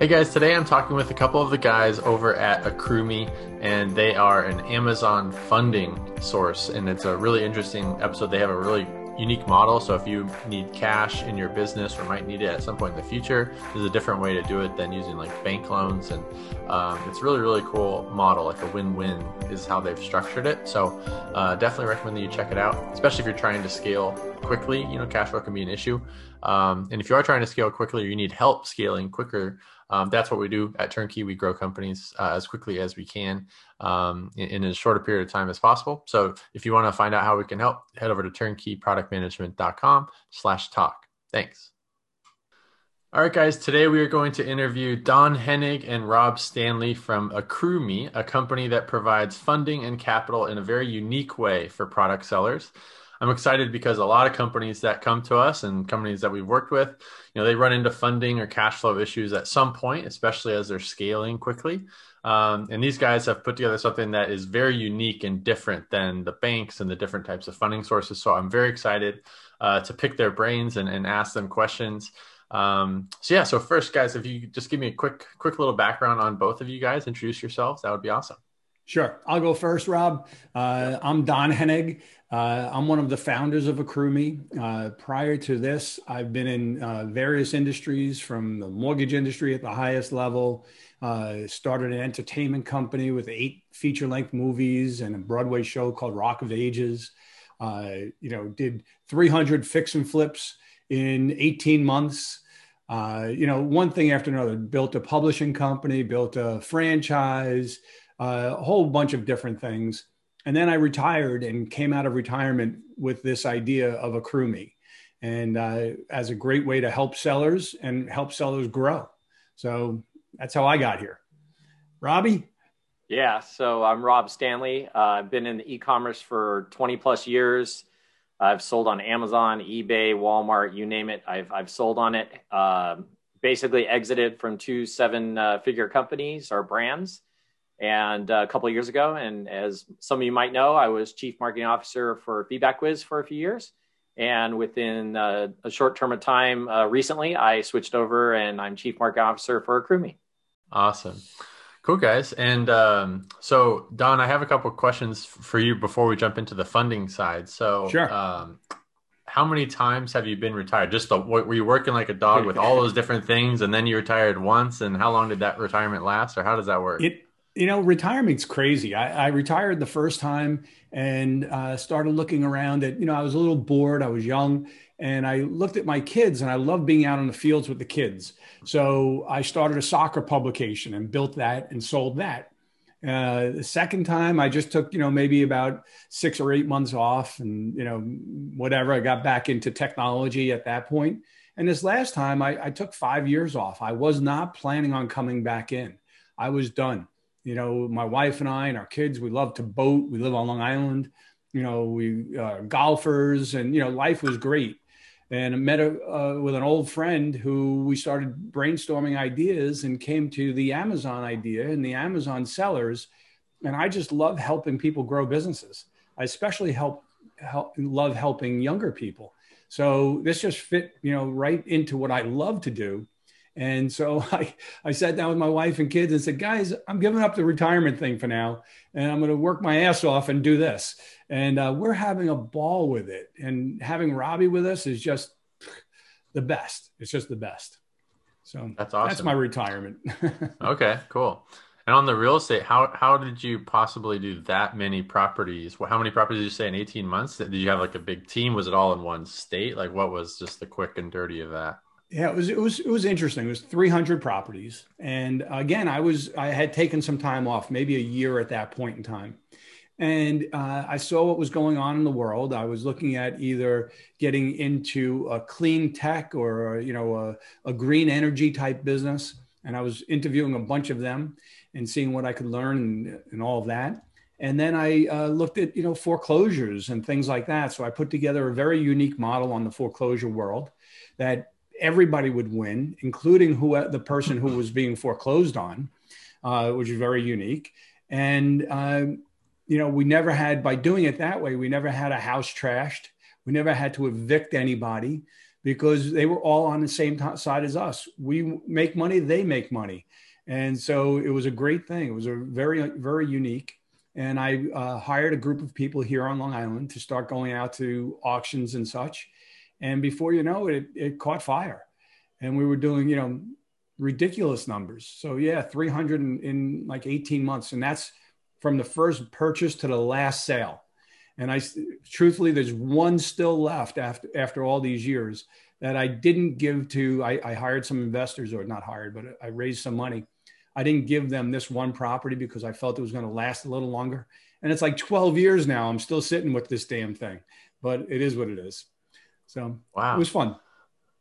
Hey guys, today I'm talking with a couple of the guys over at Accrueme, and they are an Amazon funding source, and it's a really interesting episode. They have a really unique model, so if you need cash in your business or might need it at some point in the future, there's a different way to do it than using like bank loans, and um, it's really really cool model. Like a win-win is how they've structured it. So uh, definitely recommend that you check it out, especially if you're trying to scale quickly. You know, cash flow can be an issue, um, and if you are trying to scale quickly or you need help scaling quicker um, that's what we do at Turnkey. We grow companies uh, as quickly as we can um, in, in, as short a period of time as possible. So if you want to find out how we can help, head over to turnkeyproductmanagement.com slash talk. Thanks. All right, guys, today we are going to interview Don Hennig and Rob Stanley from Accrueme, a company that provides funding and capital in a very unique way for product sellers. I'm excited because a lot of companies that come to us and companies that we've worked with, you know, they run into funding or cash flow issues at some point, especially as they're scaling quickly. Um, and these guys have put together something that is very unique and different than the banks and the different types of funding sources. So I'm very excited uh, to pick their brains and, and ask them questions. Um, so yeah, so first, guys, if you just give me a quick, quick little background on both of you guys, introduce yourselves, that would be awesome. Sure. I'll go first, Rob. Uh, I'm Don Hennig. Uh, I'm one of the founders of Accrueme. Uh, prior to this, I've been in uh, various industries from the mortgage industry at the highest level, uh, started an entertainment company with eight feature length movies and a Broadway show called Rock of Ages. Uh, you know, did 300 fix and flips in 18 months. Uh, you know, one thing after another, built a publishing company, built a franchise, a whole bunch of different things and then I retired and came out of retirement with this idea of AccrueMe and uh, as a great way to help sellers and help sellers grow. So that's how I got here. Robbie? Yeah, so I'm Rob Stanley. Uh, I've been in the e-commerce for 20 plus years. I've sold on Amazon, eBay, Walmart, you name it. I've, I've sold on it. Uh, basically exited from two seven uh, figure companies or brands and uh, a couple of years ago. And as some of you might know, I was chief marketing officer for FeedbackWhiz for a few years. And within uh, a short term of time uh, recently, I switched over and I'm chief marketing officer for Accrueme. Awesome. Cool, guys. And um, so, Don, I have a couple questions for you before we jump into the funding side. So, sure. Um, how many times have you been retired? Just the, were you working like a dog with all those different things, and then you retired once? And how long did that retirement last, or how does that work? It you know, retirement's crazy. I, I retired the first time and uh, started looking around at, you know, I was a little bored. I was young and I looked at my kids and I love being out in the fields with the kids. So I started a soccer publication and built that and sold that. Uh, the second time I just took, you know, maybe about six or eight months off and, you know, whatever. I got back into technology at that point. And this last time I, I took five years off. I was not planning on coming back in. I was done you know, my wife and I and our kids, we love to boat. We live on Long Island. You know, we uh, golfers, and you know, life was great. And I met a, uh, with an old friend who we started brainstorming ideas and came to the Amazon idea and the Amazon sellers. And I just love helping people grow businesses. I especially help, help love helping younger people. So this just fit, you know, right into what I love to do and so I, I sat down with my wife and kids and said, guys, I'm giving up the retirement thing for now, and I'm going to work my ass off and do this. And uh, we're having a ball with it. And having Robbie with us is just the best. It's just the best. So that's awesome. That's my retirement. okay, cool. And on the real estate, how how did you possibly do that many properties? How many properties did you say in 18 months? Did you have like a big team? Was it all in one state? Like what was just the quick and dirty of that? Yeah, it was it was it was interesting. It was 300 properties, and again, I was I had taken some time off, maybe a year at that point in time, and uh, I saw what was going on in the world. I was looking at either getting into a clean tech or you know a, a green energy type business, and I was interviewing a bunch of them and seeing what I could learn and, and all of that. And then I uh, looked at, you know, foreclosures and things like that. So I put together a very unique model on the foreclosure world that everybody would win, including who the person who was being foreclosed on, uh, which is very unique. And uh, you know, we never had by doing it that way, we never had a house trashed. We never had to evict anybody because they were all on the same t- side as us. We make money, they make money. And so it was a great thing. It was a very, very unique. And I uh, hired a group of people here on Long Island to start going out to auctions and such. And before you know it, it, it caught fire. And we were doing, you know, ridiculous numbers. So yeah, 300 in, in like 18 months. And that's from the first purchase to the last sale. And I truthfully, there's one still left after after all these years that I didn't give to. I, I, hired some investors, or not hired, but I raised some money. I didn't give them this one property because I felt it was going to last a little longer. And it's like 12 years now. I'm still sitting with this damn thing, but it is what it is. So wow, it was fun.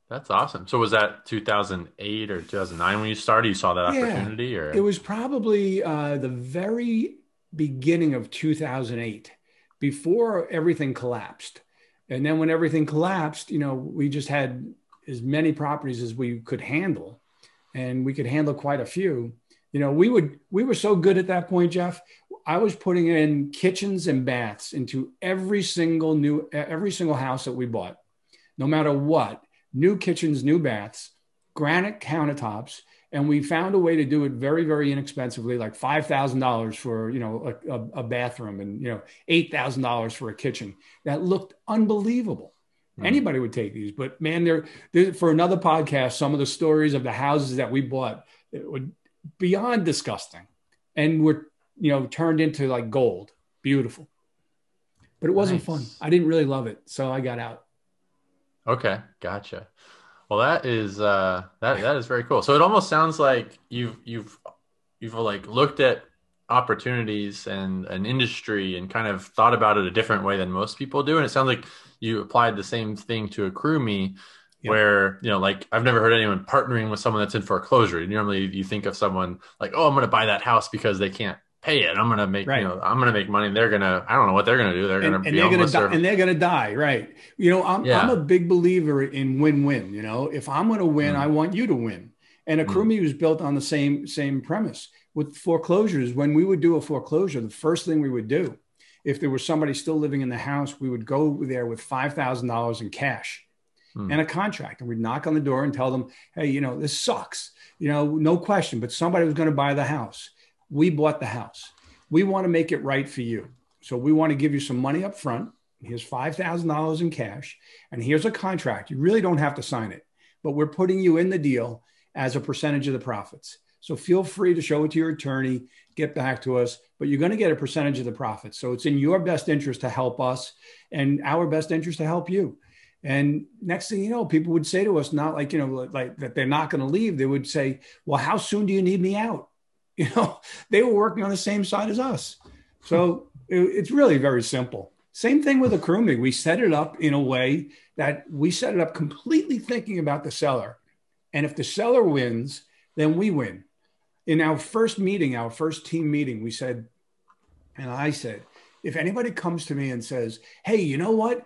That's awesome. So was that 2008 or 2009 when you started? You saw that opportunity, yeah, or it was probably uh, the very beginning of 2008, before everything collapsed. And then when everything collapsed, you know, we just had as many properties as we could handle, and we could handle quite a few. You know, we would we were so good at that point, Jeff. I was putting in kitchens and baths into every single new every single house that we bought, no matter what. New kitchens, new baths, granite countertops, and we found a way to do it very very inexpensively like $5000 for you know a, a, a bathroom and you know $8000 for a kitchen that looked unbelievable mm. anybody would take these but man they're, they're, for another podcast some of the stories of the houses that we bought would beyond disgusting and were you know turned into like gold beautiful but it wasn't nice. fun i didn't really love it so i got out okay gotcha well, that is uh, that that is very cool. So it almost sounds like you've you've you've like looked at opportunities and an industry and kind of thought about it a different way than most people do. And it sounds like you applied the same thing to AccrueMe, yep. where you know, like I've never heard anyone partnering with someone that's in foreclosure. Normally, you think of someone like, oh, I'm going to buy that house because they can't pay it. I'm gonna make right. you know I'm gonna make money. They're gonna I don't know what they're gonna do. They're gonna and, and they're gonna die, and they're gonna die. Right. You know I'm yeah. I'm a big believer in win-win. You know if I'm gonna win, mm. I want you to win. And a mm. was built on the same same premise with foreclosures. When we would do a foreclosure, the first thing we would do, if there was somebody still living in the house, we would go there with five thousand dollars in cash mm. and a contract, and we'd knock on the door and tell them, hey, you know this sucks. You know, no question, but somebody was going to buy the house we bought the house. We want to make it right for you. So we want to give you some money up front. Here's $5,000 in cash, and here's a contract. You really don't have to sign it, but we're putting you in the deal as a percentage of the profits. So feel free to show it to your attorney, get back to us, but you're going to get a percentage of the profits. So it's in your best interest to help us and our best interest to help you. And next thing you know, people would say to us, not like, you know, like that they're not going to leave. They would say, well, how soon do you need me out? you know, they were working on the same side as us. So it, it's really very simple. Same thing with AccrueMe. We set it up in a way that we set it up completely thinking about the seller. And if the seller wins, then we win. In our first meeting, our first team meeting, we said, and I said, if anybody comes to me and says, hey, you know what?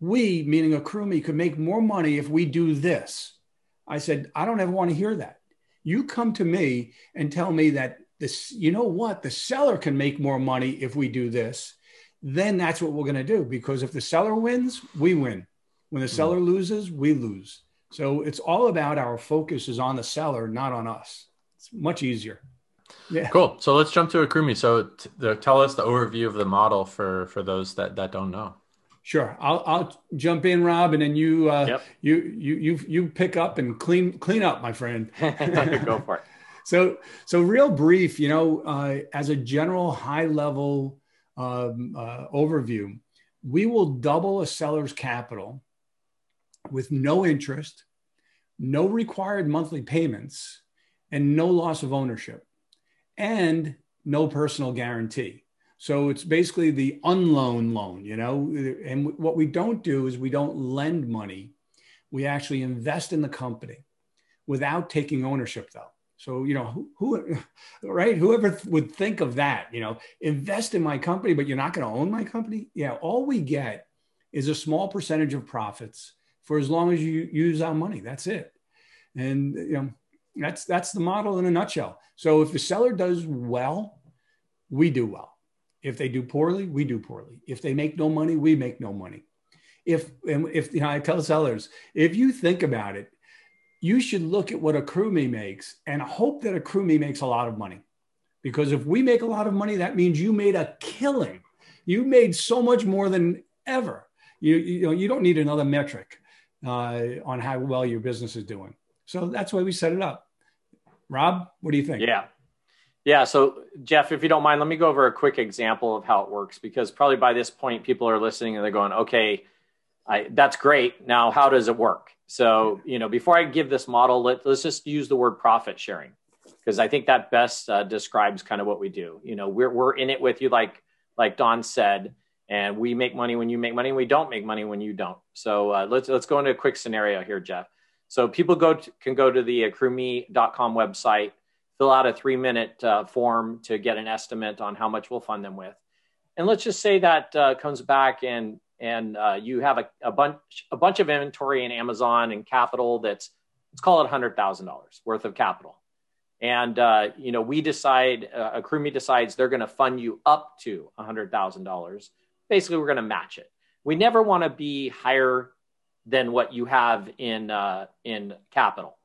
We, meaning AccrueMe, could make more money if we do this. I said, I don't ever want to hear that. You come to me and tell me that this, you know what, the seller can make more money if we do this. Then that's what we're going to do because if the seller wins, we win. When the seller mm-hmm. loses, we lose. So it's all about our focus is on the seller, not on us. It's much easier. Yeah. Cool. So let's jump to AccrueMe. So t- the, tell us the overview of the model for for those that that don't know. Sure, I'll I'll jump in, Rob, and then you uh, yep. you you you you pick up and clean clean up, my friend. Go for it. So so real brief, you know, uh, as a general high level um, uh, overview, we will double a seller's capital with no interest, no required monthly payments, and no loss of ownership, and no personal guarantee. So it's basically the unloan loan, you know. And what we don't do is we don't lend money. We actually invest in the company without taking ownership, though. So, you know, who, who, right? Whoever would think of that, you know, invest in my company, but you're not going to own my company. Yeah. All we get is a small percentage of profits for as long as you use our money. That's it. And, you know, that's, that's the model in a nutshell. So if the seller does well, we do well. If they do poorly, we do poorly. If they make no money, we make no money. If, and if, you know, I tell sellers, if you think about it, you should look at what Accrueme makes and hope that Accrueme makes a lot of money. Because if we make a lot of money, that means you made a killing. You made so much more than ever. You, you know, you don't need another metric uh, on how well your business is doing. So that's why we set it up. Rob, what do you think? Yeah. Yeah. So, Jeff, if you don't mind, let me go over a quick example of how it works because probably by this point, people are listening and they're going, okay, I, that's great. Now, how does it work? So, you know, before I give this model, let, let's just use the word profit sharing because I think that best uh, describes kind of what we do. You know, we're, we're in it with you, like, like Don said, and we make money when you make money and we don't make money when you don't. So uh, let's, let's go into a quick scenario here, Jeff. So people go to, can go to the accrueme.com website, fill out a three minute uh, form to get an estimate on how much we'll fund them with. And let's just say that uh, comes back and and uh, you have a, a, bunch a bunch of inventory in Amazon and capital that's let's call it hundred thousand dollars worth of capital, and uh, you know we decide uh, Accrueme decides they're going to fund you up to hundred thousand dollars. Basically, we're going to match it. We never want to be higher than what you have in uh, in capital.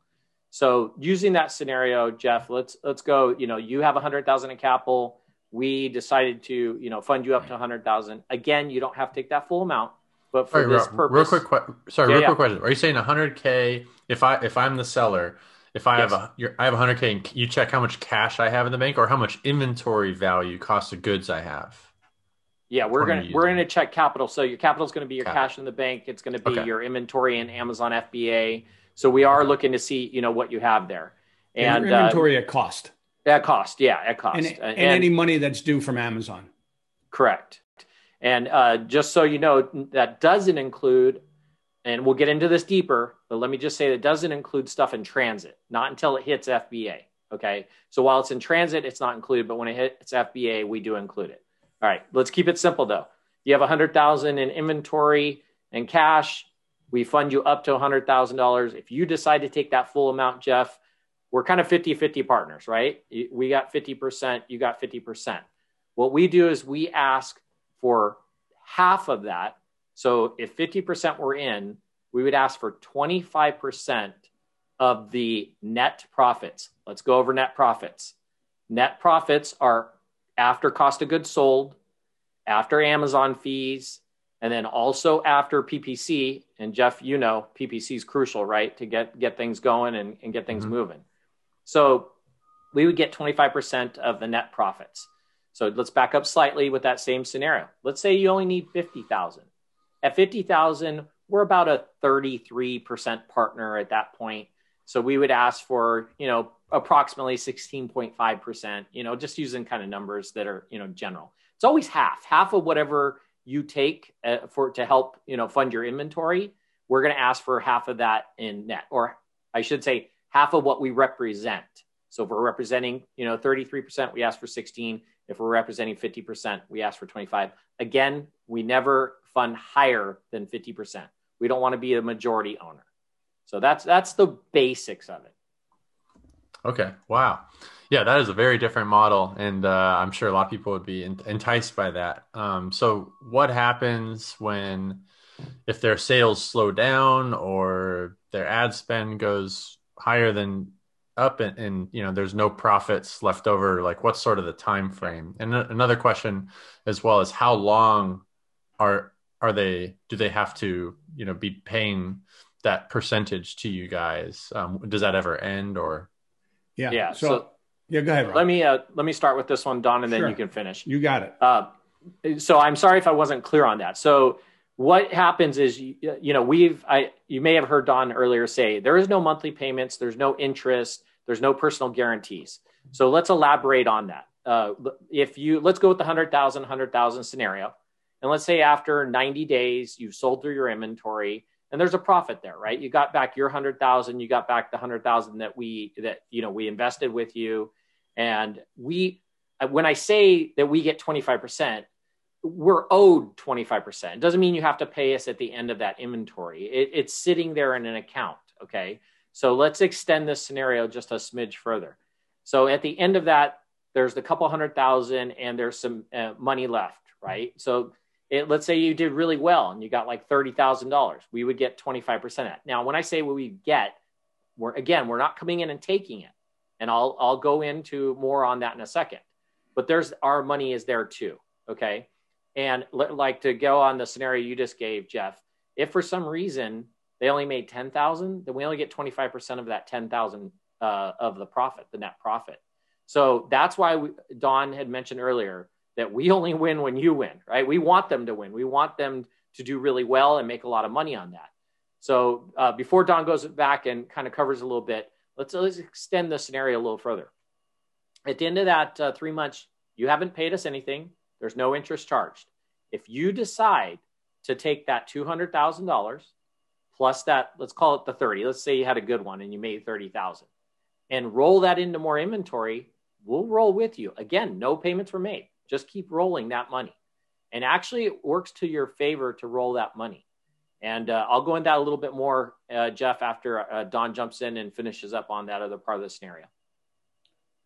So using that scenario, Jeff, let's let's go. You know, you have a hundred thousand in capital we decided to you know fund you up to a 100000 again you don't have to take that full amount but for this real, purpose real quick sorry yeah, real yeah. quick question are you saying 100k if i if i'm the seller if i yes. have a i have 100k and you check how much cash i have in the bank or how much inventory value cost of goods i have yeah we're gonna we're gonna check capital so your capital is going to be your capital. cash in the bank it's going to be okay. your inventory in amazon fba so we are looking to see you know what you have there and, and inventory uh, at cost at cost, yeah, at cost. And, and, and any money that's due from Amazon. Correct. And uh, just so you know, that doesn't include, and we'll get into this deeper, but let me just say that doesn't include stuff in transit, not until it hits FBA. Okay. So while it's in transit, it's not included, but when it hits FBA, we do include it. All right. Let's keep it simple though. You have a hundred thousand in inventory and cash. We fund you up to hundred thousand dollars. If you decide to take that full amount, Jeff, we're kind of 50 50 partners, right? We got 50%, you got 50%. What we do is we ask for half of that. So if 50% were in, we would ask for 25% of the net profits. Let's go over net profits. Net profits are after cost of goods sold, after Amazon fees, and then also after PPC. And Jeff, you know, PPC is crucial, right, to get get things going and, and get things mm-hmm. moving. So we would get 25% of the net profits. So let's back up slightly with that same scenario. Let's say you only need 50,000. At 50,000, we're about a 33% partner at that point. So we would ask for, you know, approximately 16.5%, you know, just using kind of numbers that are, you know, general. It's always half, half of whatever you take uh, for to help, you know, fund your inventory. We're going to ask for half of that in net, or I should say half of what we represent. So if we're representing, you know, 33%, we ask for 16. If we're representing 50%, we ask for 25. Again, we never fund higher than 50%. We don't want to be a majority owner. So that's that's the basics of it. Okay. Wow. Yeah, that is a very different model, and uh, I'm sure a lot of people would be enticed by that. Um, so, what happens when, if their sales slow down or their ad spend goes higher than up and, and, you know there's no profits left over like what's sort of the time frame and another question as well is how long are are they do they have to you know be paying that percentage to you guys? Um, does that ever end or? Yeah. Yeah so, so yeah go ahead Rob. let me uh, let me start with this one don and then you can finish. You got it. Uh, so i'm sorry if i wasn't clear on that. So what happens is you know we've i you may have heard don earlier say there is no monthly payments there's no interest there's no personal guarantees. So let's elaborate on that. Uh, if you let's go with the 100000 100000 scenario. And let's say after 90 days you've sold through your inventory and there's a profit there, right? You got back your hundred thousand, you got back the hundred thousand that we that you know we invested with you, and we when I say that we get twenty five percent, we're owed twenty five percent. It doesn't mean you have to pay us at the end of that inventory. It, it's sitting there in an account. Okay, so let's extend this scenario just a smidge further. So at the end of that, there's a couple hundred thousand, and there's some uh, money left, right? So it, let's say you did really well and you got like $30,000, we would get 25% of that. Now, when I say what we get, we're again, we're not coming in and taking it. And I'll, I'll go into more on that in a second. But there's our money is there too. Okay. And like to go on the scenario you just gave, Jeff, if for some reason they only made 10,000, then we only get 25% of that 10,000 uh, of the profit, the net profit. So that's why we, Don had mentioned earlier that we only win when you win, right? We want them to win. We want them to do really well and make a lot of money on that. So uh, before Don goes back and kind of covers a little bit, let's, let's extend the scenario a little further. At the end of that uh, three months, you haven't paid us anything. There's no interest charged. If you decide to take that $200,000 plus that, let's call it the 30, let's say you had a good one and you made 30,000 and roll that into more inventory, we'll roll with you. Again, no payments were made. Just keep rolling that money. And actually, it works to your favor to roll that money. And uh, I'll go into that a little bit more, uh, Jeff, after uh, Don jumps in and finishes up on that other part of the scenario.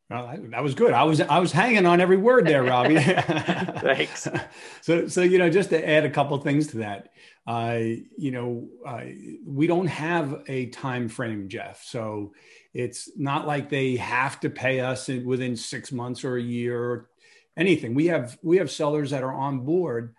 Well, that was good. I was I was hanging on every word there, Robbie. Thanks. so so you know, just to add a couple things to that, uh, you know, uh, we don't have a time frame, Jeff. So it's not like they have to pay us within six months or a year or anything. We have we have sellers that are on board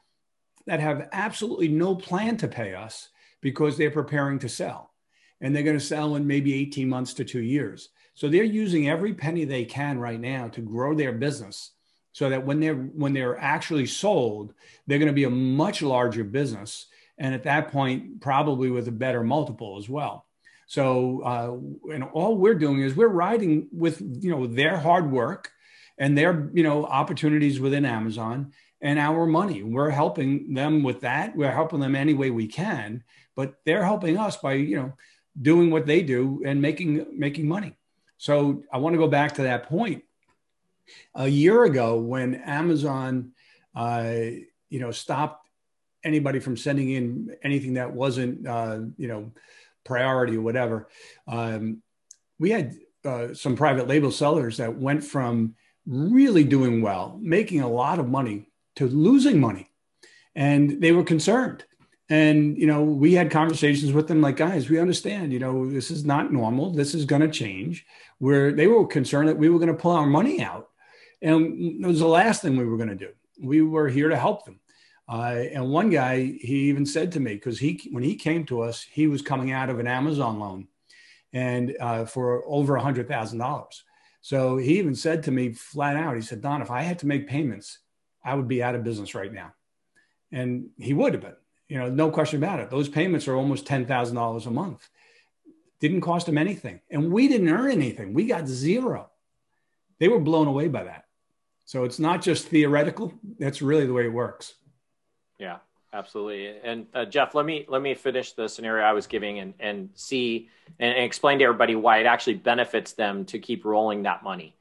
that have absolutely no plan to pay us because they're preparing to sell. And they're going to sell in maybe 18 months to 2 years. So they're using every penny they can right now to grow their business so that when they're when they're actually sold, they're going to be a much larger business and at that point probably with a better multiple as well. So uh, and all we're doing is we're riding with you know their hard work and their you know opportunities within Amazon and our money. We're helping them with that. We're helping them any way we can, but they're helping us by you know doing what they do and making making money. So I want to go back to that point. A year ago, when Amazon, uh, you know, stopped anybody from sending in anything that wasn't, uh, you know, priority or whatever, um, we had uh, some private label sellers that went from really doing well, making a lot of money to losing money. And they were concerned. And, you know, we had conversations with them like, guys, we understand, you know, this is not normal. This is going to change. Where they were concerned that we were going to pull our money out. And it was the last thing we were going to do. We were here to help them. Uh, and one guy, he even said to me, because he, when he came to us, he was coming out of an Amazon loan and uh, for over a hundred thousand dollars. So he even said to me flat out, he said, Don, if I had to make payments, I would be out of business right now. And he would have been, you know, no question about it. Those payments are almost $10,000 a month. Didn't cost him anything. And we didn't earn anything. We got zero. They were blown away by that. So it's not just theoretical. That's really the way it works. Yeah absolutely. And uh, Jeff, let me let me finish the scenario I was giving and and see and, and, explain to everybody why it actually benefits them to keep rolling that money.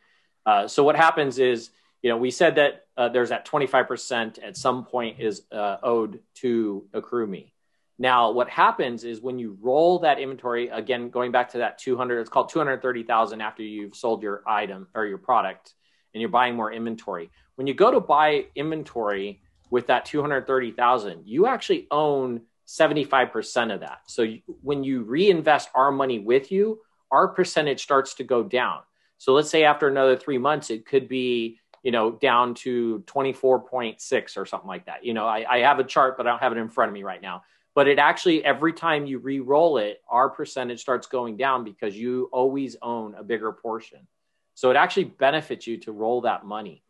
Uh, so what happens is, you know, we said that uh, there's that 25% at some point is uh, owed to AccrueMe. Now, what happens is when you roll that inventory again, going back to that 200, it's called 230,000 after you've sold your item or your product, and you're buying more inventory. When you go to buy inventory with that 230,000, you actually own 75% of that. So you, when you reinvest our money with you, our percentage starts to go down. So let's say after another 3 months it could be, you know, down to 24.6 or something like that. You know, I, I have a chart but I don't have it in front of me right now. But it actually every time you re-roll it, our percentage starts going down because you always own a bigger portion. So it actually benefits you to roll that money.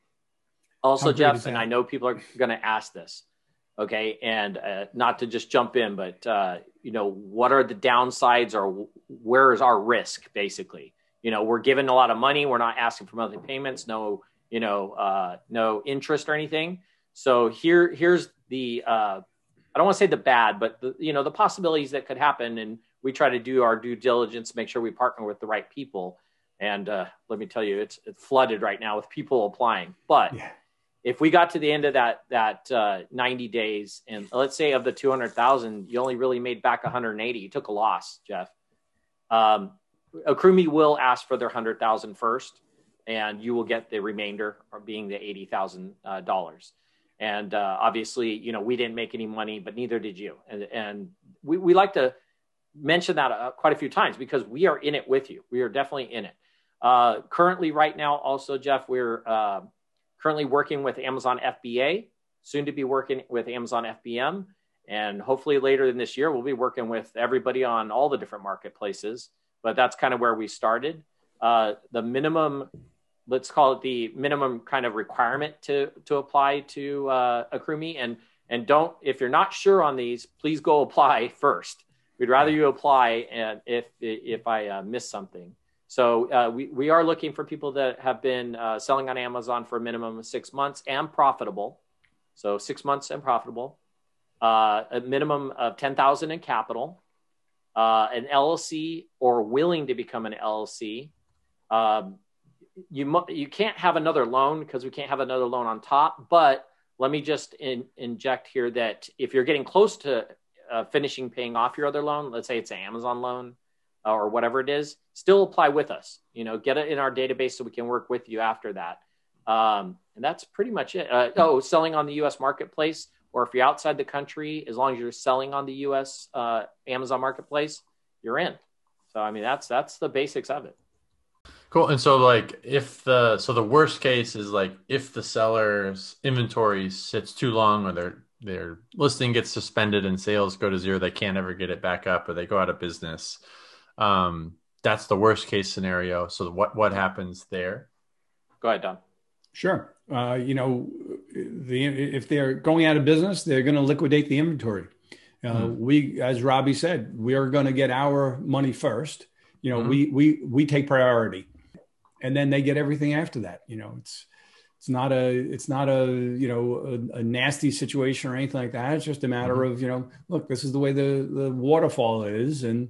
Also, Jeff, and I know people are going to ask this, okay, and uh, not to just jump in, but uh, you know, what are the downsides, or where is our risk, basically? You know, we're given a lot of money, we're not asking for monthly payments, no, you know, uh, no interest or anything. So here, here's the uh, I don't want to say the bad, but the, you know, the possibilities that could happen. And we try to do our due diligence, make sure we partner with the right people. And uh, let me tell you, it's, it's flooded right now with people applying. But yeah. if we got to the end of that that uh, 90 days, and let's say of the 200,000, you only really made back 180, you took a loss, Jeff. Um, Accrueme will ask for their 100,000 first, and you will get the remainder, being the $80,000 uh. And uh, obviously, you know, we didn't make any money, but neither did you. And, and we, we like to mention that uh, quite a few times because we are in it with you. We are definitely in it. Uh, currently, right now, also, Jeff, we're uh, currently working with Amazon FBA, soon to be working with Amazon FBM. And hopefully later in this year, we'll be working with everybody on all the different marketplaces. But that's kind of where we started. Uh, the minimum let's call it the minimum kind of requirement to to apply to uh, Accrueme. And and don't if you're not sure on these, please go apply first. We'd rather you apply and if if I uh, miss something. So uh, we we are looking for people that have been uh, selling on Amazon for a minimum of six months and profitable. So six months and profitable. Uh, a minimum of ten thousand in capital. Uh, an LLC or willing to become an LLC. Um, you you can't have another loan because we can't have another loan on top. But let me just in, inject here that if you're getting close to uh, finishing paying off your other loan, let's say it's an Amazon loan uh, or whatever it is, still apply with us. You know, get it in our database so we can work with you after that. Um, and that's pretty much it. Uh, oh, selling on the U.S. marketplace, or if you're outside the country, as long as you're selling on the U.S. Uh, Amazon marketplace, you're in. So I mean, that's that's the basics of it. Cool. And so like if the so the worst case is like if the seller's inventory sits too long or their their listing gets suspended and sales go to zero, they can't ever get it back up or they go out of business. Um, that's the worst case scenario. So what what happens there? Go ahead, Don. Sure. Uh, you know, the if they're going out of business, they're going to liquidate the inventory. Uh, mm-hmm. We, as Robbie said, we are going to get our money first. You know, mm-hmm. we we we take priority and then they get everything after that. You know, it's it's not a it's not a you know a, a nasty situation or anything like that. It's just a matter mm-hmm. of you know, look, this is the way the the waterfall is, and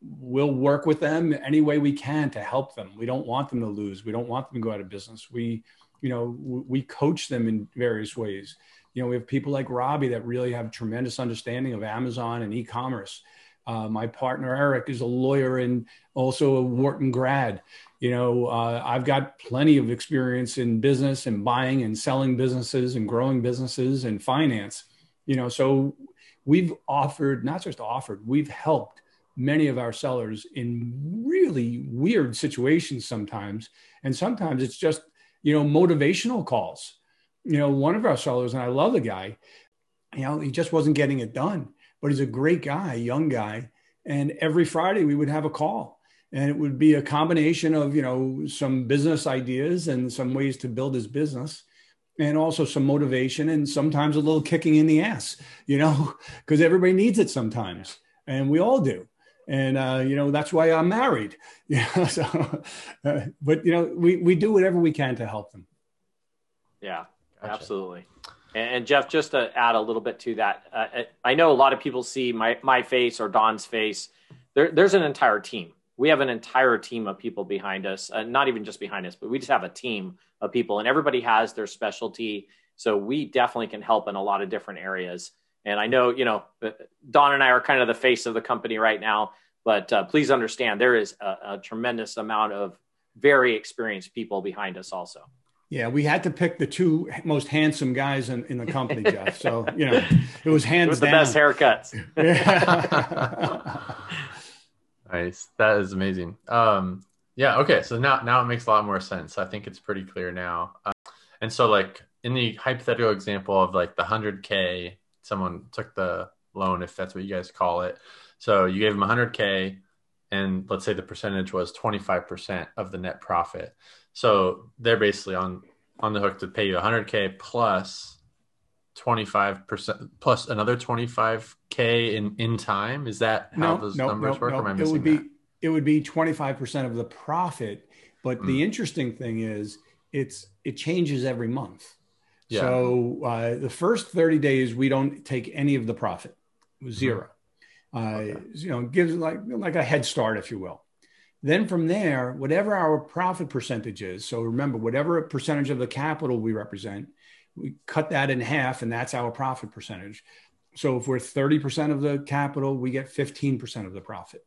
we'll work with them any way we can to help them. We don't want them to lose. We don't want them to go out of business. We you know we coach them in various ways. You know, we have people like Robbie that really have tremendous understanding of Amazon and e-commerce. Uh, my partner Eric is a lawyer and also a Wharton grad you know uh, i've got plenty of experience in business and buying and selling businesses and growing businesses and finance you know so we've offered not just offered we've helped many of our sellers in really weird situations sometimes. And sometimes it's just you know motivational calls. You know one of our sellers and i love the guy you know he just wasn't getting it done but he's a great guy young guy. And every friday we would have a call and it would be a combination of you know some business ideas and some ways to build his business and also some motivation and sometimes a little kicking in the ass you know because everybody needs it sometimes and we all do and uh, you know that's why i'm married yeah so, uh, but you know we, we do whatever we can to help them yeah gotcha. absolutely and Jeff, just to add a little bit to that, uh, I know a lot of people see my, my face or Don's face. There, there's an entire team we have an entire team of people behind us, uh, not even just behind us, but we just have a team of people and everybody has their specialty. So we definitely can help in a lot of different areas. And I know, you know, uh, Don and I are kind of the face of the company right now, but uh, please understand there is a, a tremendous amount of very experienced people behind us also. Yeah, we had to pick the two most handsome guys in, in the company, Jeff. So, you know, it was hands it was the down. best haircuts. Nice. That is amazing. Um, yeah. Okay. So now, now it makes a lot more sense. I think it's pretty clear now. Uh, and so, like in the hypothetical example of like the hundred k, someone took the loan, if that's what you guys call it. So you gave them hundred k, and let's say the percentage was twenty five percent of the net profit. So they're basically on on the hook to pay you hundred k plus 25% plus another 25k in in time is that how no, those no, numbers no, work no. am i missing it would be that? it would be 25% of the profit but mm. the interesting thing is it's it changes every month Yeah. So uh, the first 30 days, we don't take any of the profit, 0 mm-hmm. uh, okay. You know, gives like like a head start, if you will. Then from there, whatever our profit percentage is, so remember, whatever percentage of the capital we represent, we cut that in half, and that's our profit percentage. So if we're 30% of the capital, we get 15% of the profit.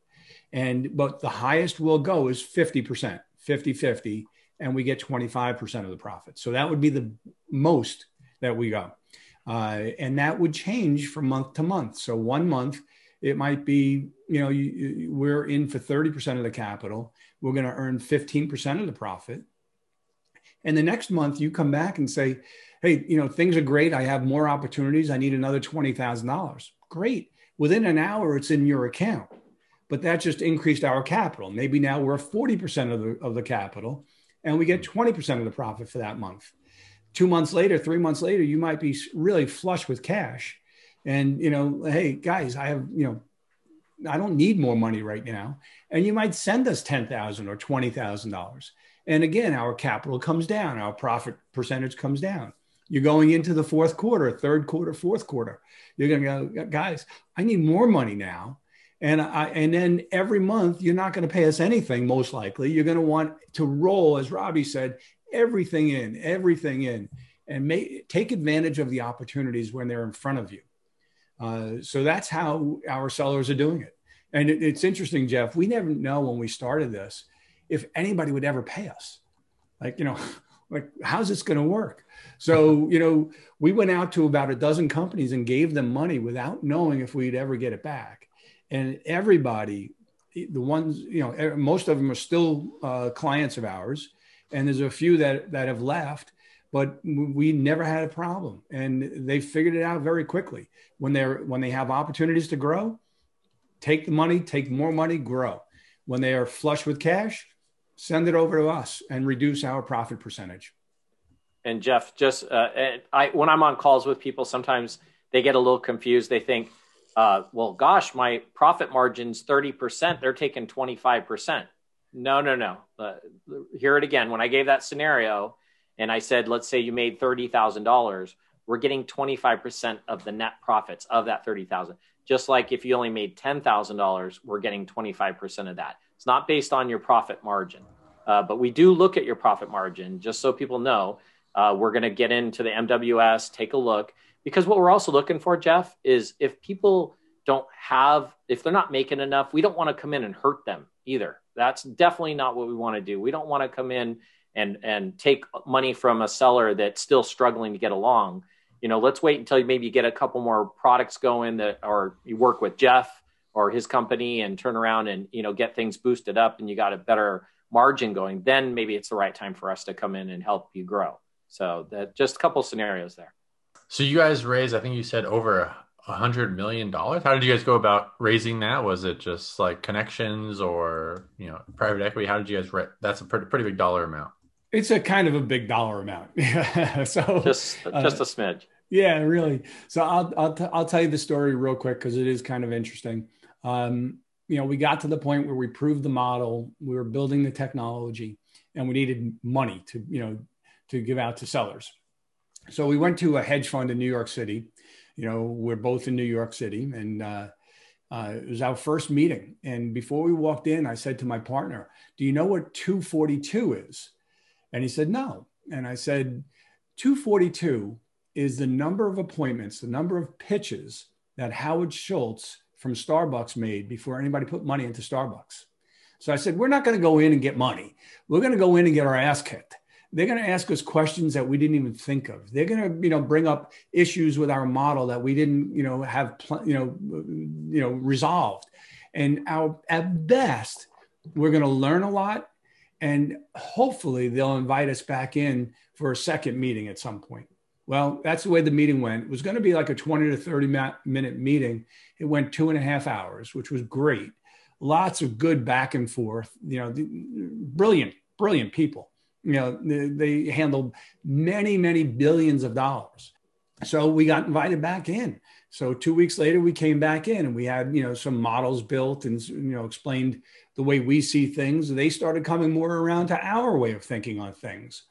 And but the highest we'll go is 50%, 50 50, and we get 25% of the profit. So that would be the most that we go. Uh, and that would change from month to month. So one month, it might be, you know, you, we're in for 30% of the capital. We're going to earn 15% of the profit. And the next month, you come back and say, hey, you know, things are great. I have more opportunities. I need another $20,000. Great. Within an hour, it's in your account. But that just increased our capital. Maybe now we're 40% of the, of the capital and we get 20% of the profit for that month. Two months later, three months later, you might be really flush with cash. And, you know, hey, guys, I have, you know, I don't need more money right now. And you might send us $10,000 or $20,000. And again, our capital comes down, our profit percentage comes down. You're going into the fourth quarter, third quarter, fourth quarter. You're going to go, guys, I need more money now. And I, and then every month you're not going to pay us anything. Most likely, you're going to want to roll, as Robbie said, everything in, everything in, and make, take advantage of the opportunities when they're in front of you. Uh, so that's how our sellers are doing it. And it, it's interesting, Jeff. We never know when we started this if anybody would ever pay us. Like you know, like how's this going to work? So, you know, we went out to about a dozen companies and gave them money without knowing if we'd ever get it back. And everybody, the ones, you know, most of them are still uh, clients of ours. And there's a few that, that have left, but we never had a problem. And they figured it out very quickly. When they're, when they have opportunities to grow, take the money, take more money, grow. When they are flush with cash, send it over to us and reduce our profit percentage and Jeff, just uh, I when I'm on calls with people, sometimes they get a little confused. They think, uh, "Well, gosh, my profit margin's thirty percent. They're taking twenty five percent." No, no, no. Uh, hear it again. When I gave that scenario, and I said, "Let's say you made thirty thousand dollars, we're getting twenty five percent of the net profits of that thirty thousand. Just like if you only made ten thousand dollars, we're getting twenty five percent of that. It's not based on your profit margin." Uh, but we do look at your profit margin just so people know uh, we're going to get into the MWS, take a look, because what we're also looking for, Jeff, is if people don't have, if they're not making enough, we don't want to come in and hurt them either. That's definitely not what we want to do. We don't want to come in and and take money from a seller that's still struggling to get along. You know, let's wait until you maybe get a couple more products going that, or you work with Jeff or his company and turn around and you know get things boosted up and you got a better margin going. Then maybe it's the right time for us to come in and help you grow. So that just a couple scenarios there. So you guys raised, I think you said over a hundred million dollars. How did you guys go about raising that? Was it just like connections or you know private equity? How did you guys? Ra- that's a pretty pretty big dollar amount. It's a kind of a big dollar amount. so just uh, just a smidge. Yeah, really. So I'll I'll, t- I'll tell you the story real quick because it is kind of interesting. Um, you know, we got to the point where we proved the model, we were building the technology, and we needed money to you know to give out to sellers. So we went to a hedge fund in New York City. You know, we're both in New York City, and uh, uh, it was our first meeting. And before we walked in, I said to my partner, "Do you know what 242 is?" And he said, "No." And I said, "242 is the number of appointments, the number of pitches that Howard Schultz from Starbucks made before anybody put money into Starbucks." So I said, "We're not going to go in and get money. We're going to go in and get our ass kicked." they're going to ask us questions that we didn't even think of. They're going to, you know, bring up issues with our model that we didn't, you know, have, you know, you know, resolved. And our, at best, we're going to learn a lot, and hopefully they'll invite us back in for a second meeting at some point. Well, that's the way the meeting went. It was going to be like a 20 to 30 minute meeting. It went two and a half hours, which was great. Lots of good back and forth. You know, brilliant, brilliant people you know they, they handled many many billions of dollars so we got invited back in so two weeks later we came back in and we had you know some models built and you know explained the way we see things they started coming more around to our way of thinking on things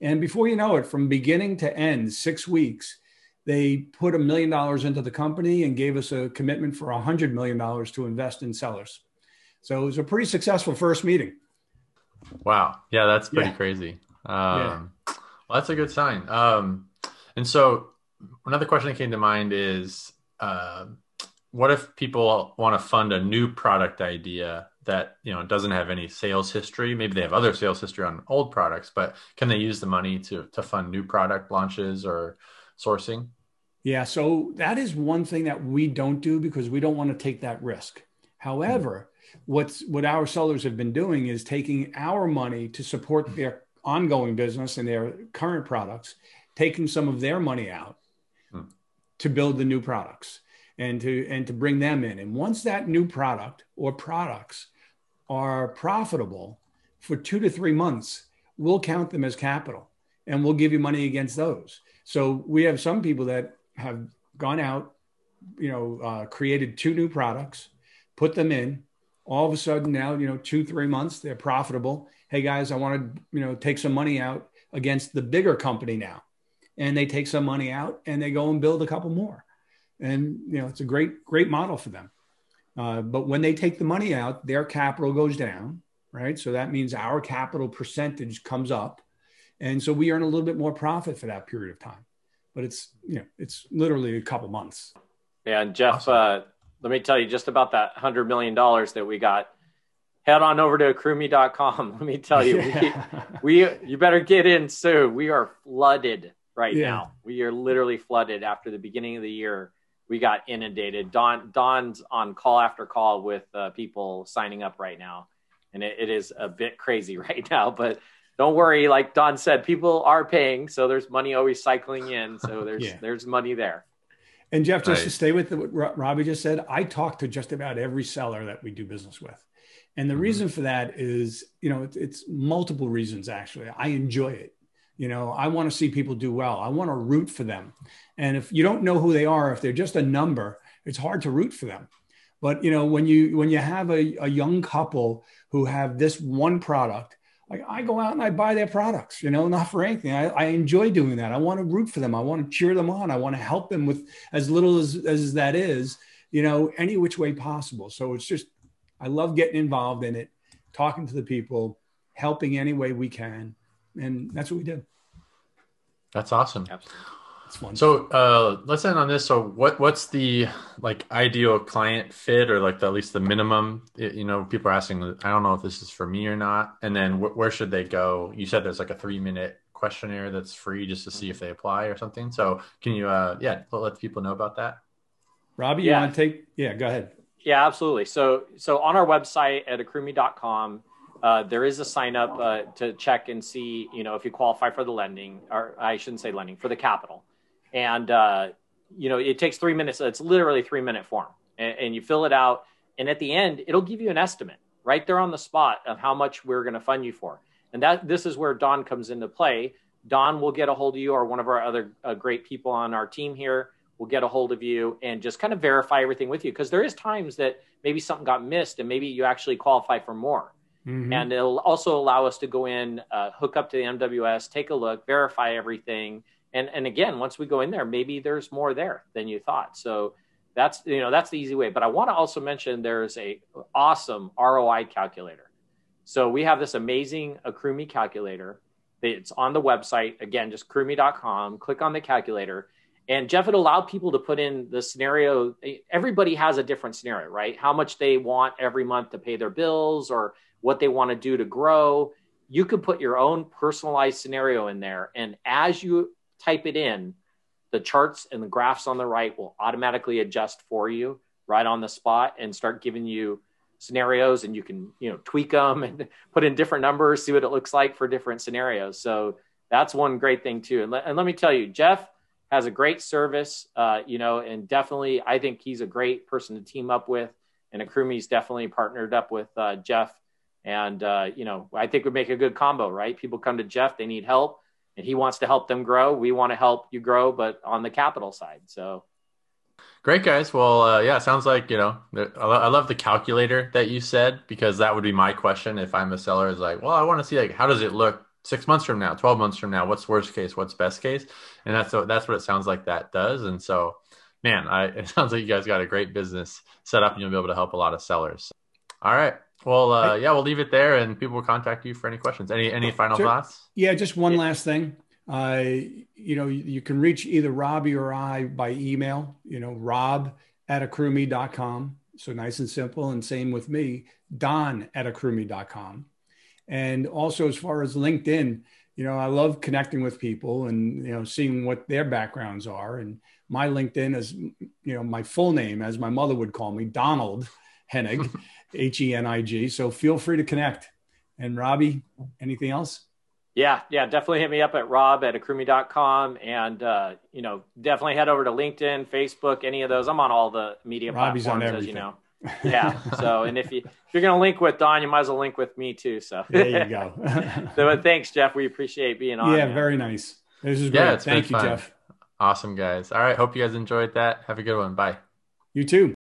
And before you know it, from beginning to end, six weeks, they put a million dollars into the company and gave us a commitment for a hundred million dollars to invest in sellers. So it was a pretty successful first meeting. Wow. Yeah, that's pretty yeah. crazy. Um, yeah. Well, that's a good sign. Um, and so another question that came to mind is, uh, what if people want to fund a new product idea that you know doesn't have any sales history? Maybe they have other sales history on old products, but can they use the money to to fund new product launches or sourcing? Yeah, so that is one thing that we don't do because we don't want to take that risk. However, what's what our sellers have been doing is taking our money to support their ongoing business and their current products, taking some of their money out hmm. to build the new products and to and to bring them in. And once that new product or products are profitable for two to three months, we'll count them as capital and we'll give you money against those. So we have some people that have gone out, you know, uh, created two new products, put them in. All of a sudden now, you know, two, three months, they're profitable. Hey guys, I want to, you know, take some money out against the bigger company now. And they take some money out and they go and build a couple more. And, you know, it's a great, great model for them. Uh, but when they take the money out, their capital goes down, right? So that means our capital percentage comes up. And so we earn a little bit more profit for that period of time. But it's, you know, it's literally a couple months. Yeah. And Jeff, awesome. uh, let me tell you just about that $100 million that we got. Head on over to accrueme.com. Let me tell you, yeah. we, we, you better get in soon. We are flooded right yeah. now. We are literally flooded after the beginning of the year we got inundated. Don Don's on call after call with uh, people signing up right now, and it, it is a bit crazy right now. But don't worry, like Don said, people are paying, so there's money always cycling in. So there's yeah. there's money there. And Jeff, just right. to stay with what Robbie just said, I talk to just about every seller that we do business with. And the mm-hmm. reason for that is, you know, it's, it's multiple reasons actually. I enjoy it. You know, I want to see people do well. I want to root for them. And if you don't know who they are, if they're just a number, it's hard to root for them. But you know, when you when you have a, a young couple who have this one product, like I go out and I buy their products, you know, not for anything. I, I enjoy doing that. I want to root for them. I want to cheer them on. I want to help them with as little as, as that is, you know, any which way possible. So it's just I love getting involved in it, talking to the people, helping any way we can and that's what we did. That's awesome. Absolutely. It's fun. So uh, let's end on this. So what what's the like ideal client fit or like the, at least the minimum? You know, people are asking. I don't know if this is for me or not. And then wh- where should they go? You said there's like a three minute questionnaire that's free just to see if they apply or something. So can you uh yeah let people know about that? Robbie, you yeah. want to take? Yeah, go ahead. Yeah, absolutely. So so on our website at accrueme.com uh, there is a sign up uh, to check and see, you know, if you qualify for the lending, or I shouldn't say lending, for the capital. And, uh, you know, it takes three minutes. It's literally three minute form. And, and, you fill it out. And at the end, it'll give you an estimate right there on the spot of how much we're going to fund you for. And that this is where Don comes into play. Don will get a hold of you, or one of our other uh, great people on our team here will get a hold of you and just kind of verify everything with you. Because there is times that maybe something got missed and maybe you actually qualify for more. Mm-hmm. And it'll also allow us to go in, uh, hook up to the MWS, take a look, verify everything. And, and again, once we go in there, maybe there's more there than you thought. So that's, you know, that's the easy way. But I want to also mention there's a awesome ROI calculator. So we have this amazing AccrueMe calculator. It's on the website. Again, just accrueme.com. Click on the calculator. And Jeff, it allowed people to put in the scenario. Everybody has a different scenario, right? How much they want every month to pay their bills or what they want to do to grow. You can put your own personalized scenario in there. And as you type it in, the charts and the graphs on the right will automatically adjust for you right on the spot and start giving you scenarios and you can you know tweak them and put in different numbers see what it looks like for different scenarios so that's one great thing too and let, and let me tell you jeff has a great service uh, you know and definitely i think he's a great person to team up with and AccrueMe's definitely partnered up with uh, jeff and, uh, you know, I think we make a good combo, right? People come to Jeff, they need help, and he wants to help them grow. We want to help you grow, but on the capital side. So great, guys. Well, uh, yeah, sounds like, you know, I love the calculator that you said, because that would be my question if I'm a seller is like, well, I want to see, like, how does it look six months from now, 12 months from now, what's worst case, what's best case. And that's what, that's what it sounds like that does. And so, man, I, it sounds like you guys got a great business set up and you'll be able to help a lot of sellers. All right. Well, uh, yeah, we'll leave it there and people will contact you for any questions. Any, any final sure. thoughts? Yeah. Just one yeah. last thing. Uh, you know, you, you, can reach either Robbie or I by email, you know, rob at accrueme.com. So nice and simple. And same with me, don at accrueme.com. And also, as far as LinkedIn, you know, I love connecting with people and, you know, seeing what their backgrounds are. And my LinkedIn is, you know, my full name, as my mother would call me, Donald Henig, H E N I G. So feel free to connect. And Robbie, anything else? Yeah, yeah, definitely hit me up at rob at accrueme.com and, uh, you know, definitely head over to LinkedIn, Facebook, any of those. I'm on all the media Robbie's platforms, as you know. yeah. So, and if you if you're going to link with Don, you might as well link with me too. So there you go. so, thanks, Jeff. We appreciate being on. Yeah, man. very nice. This is great. Yeah, Thank you, fun. Jeff. Awesome, guys. All right. Hope you guys enjoyed that. Have a good one. Bye. You too.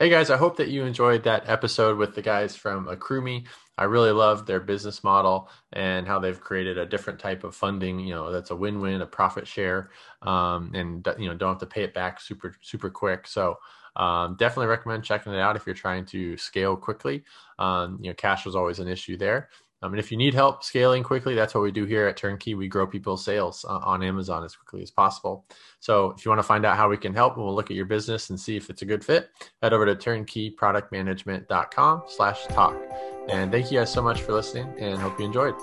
Hey guys, I hope that you enjoyed that episode with the guys from AccrueMe. I really love their business model and how they've created a different type of funding. You know, that's a win-win, a profit share, um, and you know, don't have to pay it back super super quick. So um, definitely recommend checking it out if you're trying to scale quickly. Um, you know, cash was always an issue there. Um, and if you need help scaling quickly, that's what we do here at Turnkey. We grow people's sales uh, on Amazon as quickly as possible. So if you want to find out how we can help we'll look at your business and see if it's a good fit, head over to turnkeyproductmanagement.com slash talk. And thank you guys so much for listening and hope you enjoyed.